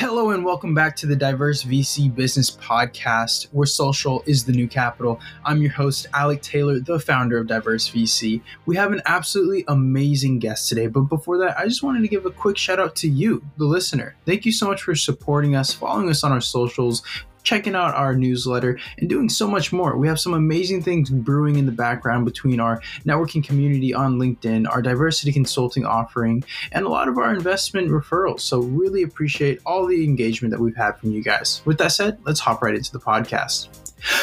Hello and welcome back to the Diverse VC Business Podcast, where social is the new capital. I'm your host, Alec Taylor, the founder of Diverse VC. We have an absolutely amazing guest today, but before that, I just wanted to give a quick shout out to you, the listener. Thank you so much for supporting us, following us on our socials, checking out our newsletter, and doing so much more. We have some amazing things brewing in the background between our networking community on LinkedIn, our diversity consulting offering, and a lot of our investment referrals. So, really appreciate all the engagement that we've had from you guys. With that said, let's hop right into the podcast.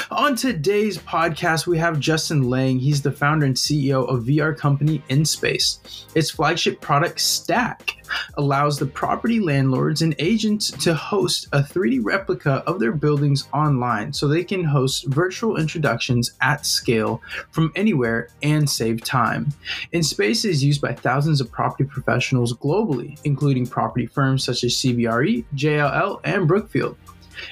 On today's podcast, we have Justin Liang. He's the founder and CEO of VR company InSpace. Its flagship product, Stack, allows the property landlords and agents to host a 3D replica of their buildings online so they can host virtual introductions at scale from anywhere and save time. InSpace is used by thousands of property professionals globally, including property firms such as CBRE, JLL, and Brookfield.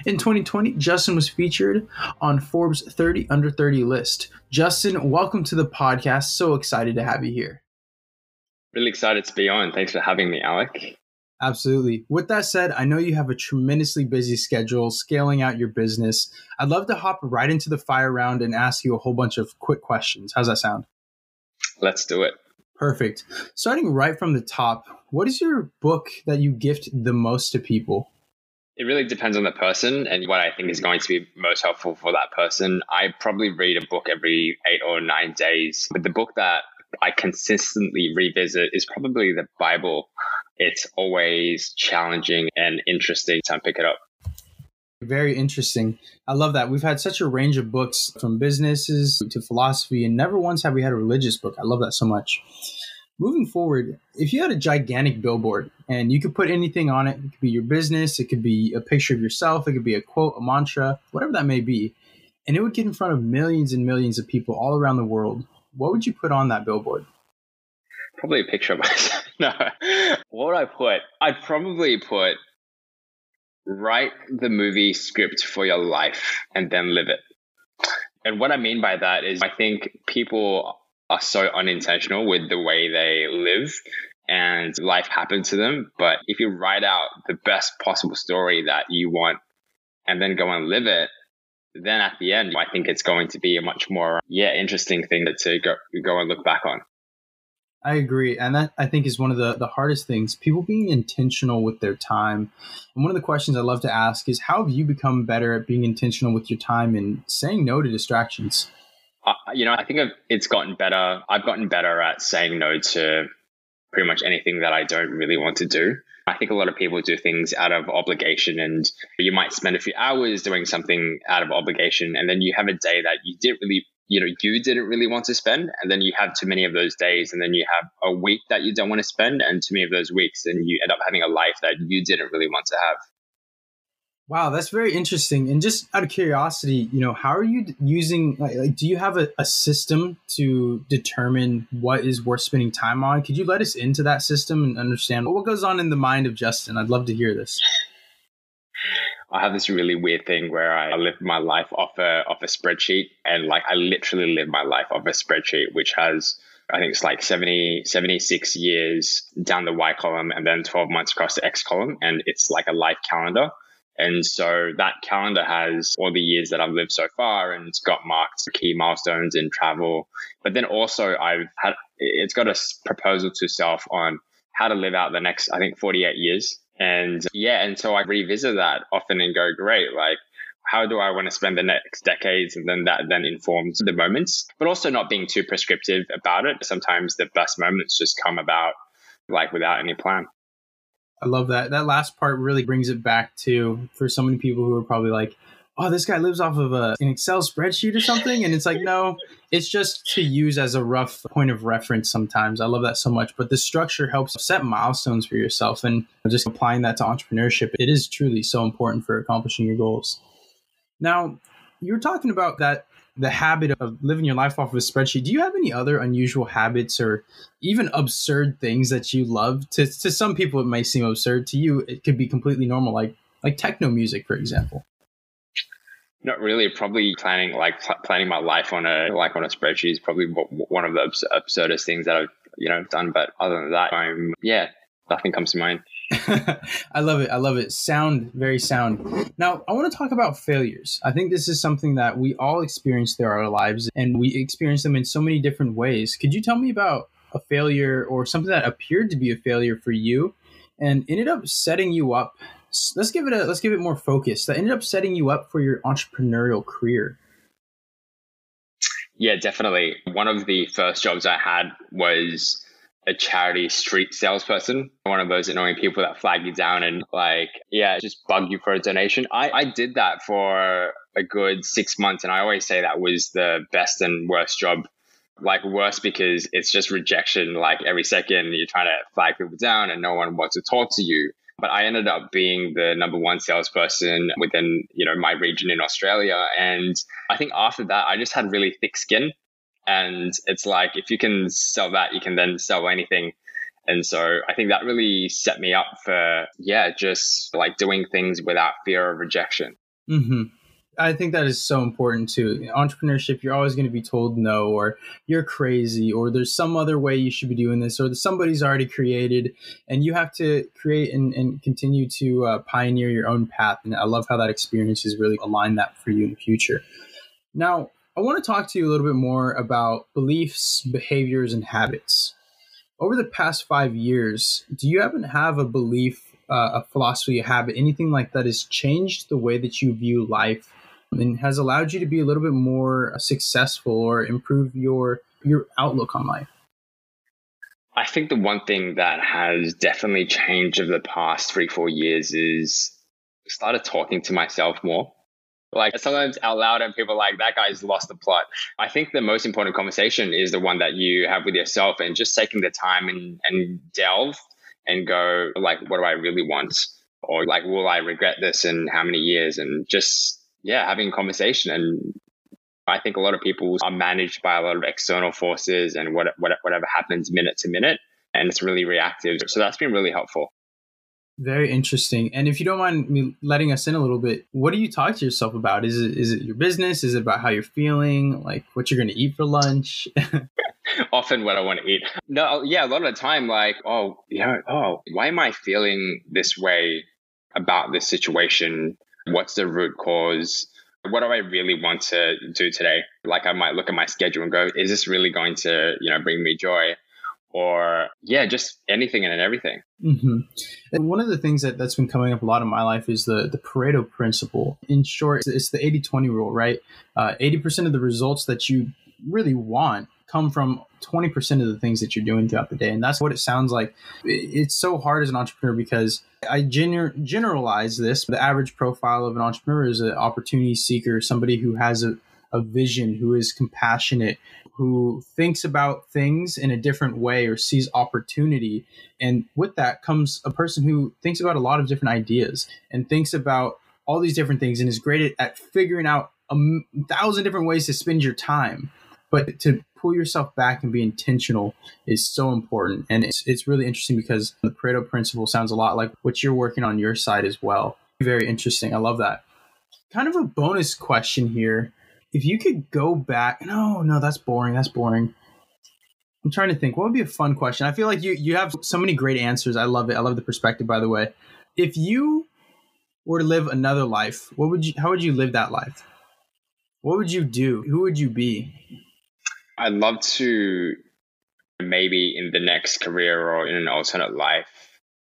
In 2020, Justin was featured on Forbes 30 Under 30 list. Justin, welcome to the podcast. So excited to have you here. Really excited to be on. Thanks for having me, Alec. Absolutely. With that said, I know you have a tremendously busy schedule scaling out your business. I'd love to hop right into the fire round and ask you a whole bunch of quick questions. How's that sound? Let's do it. Perfect. Starting right from the top, what is your book that you gift the most to people? It really depends on the person and what I think is going to be most helpful for that person. I probably read a book every eight or nine days, but the book that I consistently revisit is probably the Bible. It's always challenging and interesting to pick it up. Very interesting. I love that. We've had such a range of books from businesses to philosophy, and never once have we had a religious book. I love that so much moving forward, if you had a gigantic billboard and you could put anything on it, it could be your business, it could be a picture of yourself, it could be a quote, a mantra, whatever that may be, and it would get in front of millions and millions of people all around the world, what would you put on that billboard? Probably a picture of myself. no. What would I put? I'd probably put write the movie script for your life and then live it. And what I mean by that is I think people are so unintentional with the way they live and life happens to them. But if you write out the best possible story that you want and then go and live it, then at the end, I think it's going to be a much more, yeah, interesting thing to go, go and look back on. I agree. And that I think is one of the, the hardest things. People being intentional with their time. And one of the questions I love to ask is how have you become better at being intentional with your time and saying no to distractions? uh, you know, I think I've, it's gotten better. I've gotten better at saying no to pretty much anything that I don't really want to do. I think a lot of people do things out of obligation, and you might spend a few hours doing something out of obligation, and then you have a day that you didn't really, you know, you didn't really want to spend, and then you have too many of those days, and then you have a week that you don't want to spend, and too many of those weeks, and you end up having a life that you didn't really want to have. Wow, that's very interesting. And just out of curiosity, you know, how are you using? Like, like, do you have a, a system to determine what is worth spending time on? Could you let us into that system and understand what goes on in the mind of Justin? I'd love to hear this. I have this really weird thing where I live my life off a off a spreadsheet, and like I literally live my life off a spreadsheet, which has I think it's like 70, 76 years down the Y column and then 12 months across the X column. And it's like a life calendar. And so that calendar has all the years that I've lived so far and it's got marked key milestones in travel. But then also I've had, it's got a proposal to self on how to live out the next, I think 48 years. And yeah. And so I revisit that often and go, great. Like, how do I want to spend the next decades? And then that then informs the moments, but also not being too prescriptive about it. Sometimes the best moments just come about like without any plan. I love that. That last part really brings it back to for so many people who are probably like, oh, this guy lives off of a, an Excel spreadsheet or something. And it's like, no, it's just to use as a rough point of reference sometimes. I love that so much. But the structure helps set milestones for yourself and just applying that to entrepreneurship. It is truly so important for accomplishing your goals. Now, you were talking about that the habit of living your life off of a spreadsheet, do you have any other unusual habits or even absurd things that you love? To, to some people, it may seem absurd. To you, it could be completely normal, like like techno music, for example. Not really. Probably planning like pl- planning my life on a like on a spreadsheet is probably one of the abs- absurdest things that I've you know done. But other than that, I'm yeah, nothing comes to mind. I love it. I love it. Sound, very sound. Now, I want to talk about failures. I think this is something that we all experience through our lives, and we experience them in so many different ways. Could you tell me about a failure or something that appeared to be a failure for you and ended up setting you up? Let's give it a let's give it more focus. That ended up setting you up for your entrepreneurial career. Yeah, definitely. One of the first jobs I had was a charity street salesperson, one of those annoying people that flag you down and like, yeah, just bug you for a donation. I, I did that for a good six months. And I always say that was the best and worst job. Like worse because it's just rejection. Like every second you're trying to flag people down and no one wants to talk to you. But I ended up being the number one salesperson within, you know, my region in Australia. And I think after that, I just had really thick skin. And it's like, if you can sell that, you can then sell anything. And so I think that really set me up for, yeah, just like doing things without fear of rejection. Mm-hmm. I think that is so important too. entrepreneurship, you're always going to be told no, or you're crazy, or there's some other way you should be doing this, or somebody's already created, and you have to create and, and continue to uh, pioneer your own path. And I love how that experience has really aligned that for you in the future. Now, I want to talk to you a little bit more about beliefs, behaviors, and habits. Over the past five years, do you happen to have a belief, uh, a philosophy, a habit, anything like that has changed the way that you view life and has allowed you to be a little bit more successful or improve your your outlook on life? I think the one thing that has definitely changed over the past three, four years is started talking to myself more. Like sometimes out loud and people are like that guy's lost the plot. I think the most important conversation is the one that you have with yourself and just taking the time and, and delve and go like, what do I really want? Or like, will I regret this in how many years? And just yeah, having a conversation. And I think a lot of people are managed by a lot of external forces and what, what, whatever happens minute to minute. And it's really reactive. So that's been really helpful. Very interesting. And if you don't mind me letting us in a little bit, what do you talk to yourself about? Is it is it your business? Is it about how you're feeling? Like what you're going to eat for lunch? Often what I want to eat. No, yeah, a lot of the time, like, oh, yeah, oh, why am I feeling this way about this situation? What's the root cause? What do I really want to do today? Like I might look at my schedule and go, is this really going to, you know, bring me joy? Or yeah, just anything and everything. Mm-hmm. And one of the things that, that's been coming up a lot in my life is the, the Pareto principle. In short, it's the 80 20 rule, right? Uh, 80% of the results that you really want come from 20% of the things that you're doing throughout the day. And that's what it sounds like. It's so hard as an entrepreneur because I gener- generalize this. The average profile of an entrepreneur is an opportunity seeker, somebody who has a, a vision, who is compassionate, who thinks about things in a different way or sees opportunity. And with that comes a person who thinks about a lot of different ideas and thinks about all these different things and is great at, at figuring out a thousand different ways to spend your time. But to pull yourself back and be intentional is so important. And it's, it's really interesting because the Pareto principle sounds a lot like what you're working on your side as well. Very interesting. I love that. Kind of a bonus question here. If you could go back, no, no, that's boring. That's boring. I'm trying to think. What would be a fun question? I feel like you you have so many great answers. I love it. I love the perspective. By the way, if you were to live another life, what would you? How would you live that life? What would you do? Who would you be? I'd love to maybe in the next career or in an alternate life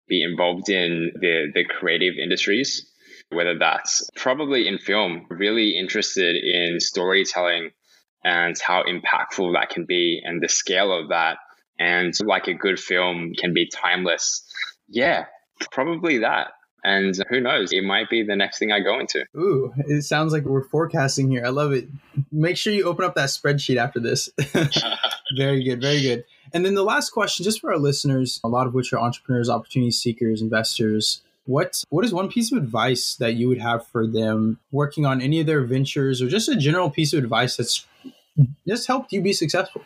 be involved in the, the creative industries, whether that's probably in film, really interested in storytelling and how impactful that can be and the scale of that. And like a good film can be timeless. Yeah, probably that. And who knows, it might be the next thing I go into. Ooh, it sounds like we're forecasting here. I love it. Make sure you open up that spreadsheet after this. very good, very good. And then the last question, just for our listeners, a lot of which are entrepreneurs, opportunity seekers, investors. What what is one piece of advice that you would have for them working on any of their ventures or just a general piece of advice that's just helped you be successful?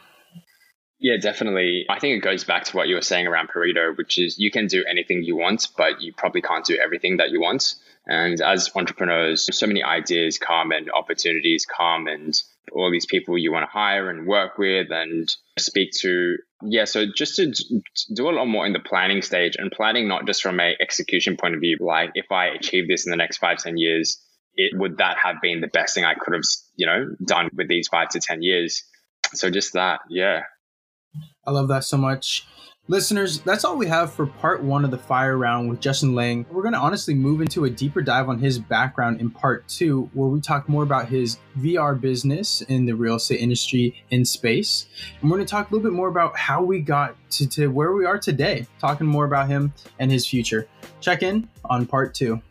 Yeah, definitely. I think it goes back to what you were saying around Pareto, which is you can do anything you want, but you probably can't do everything that you want. And as entrepreneurs, so many ideas come and opportunities come and all these people you want to hire and work with and speak to. Yeah, so just to do a lot more in the planning stage and planning not just from a execution point of view, like if I achieve this in the next five, 10 years, it would that have been the best thing I could have, you know, done with these five to 10 years. So just that, yeah. I love that so much. Listeners, that's all we have for part one of the fire round with Justin Liang. We're going to honestly move into a deeper dive on his background in part two, where we talk more about his VR business in the real estate industry InSpace. And we're going to talk a little bit more about how we got to, to where we are today, talking more about him and his future. Check in on part two.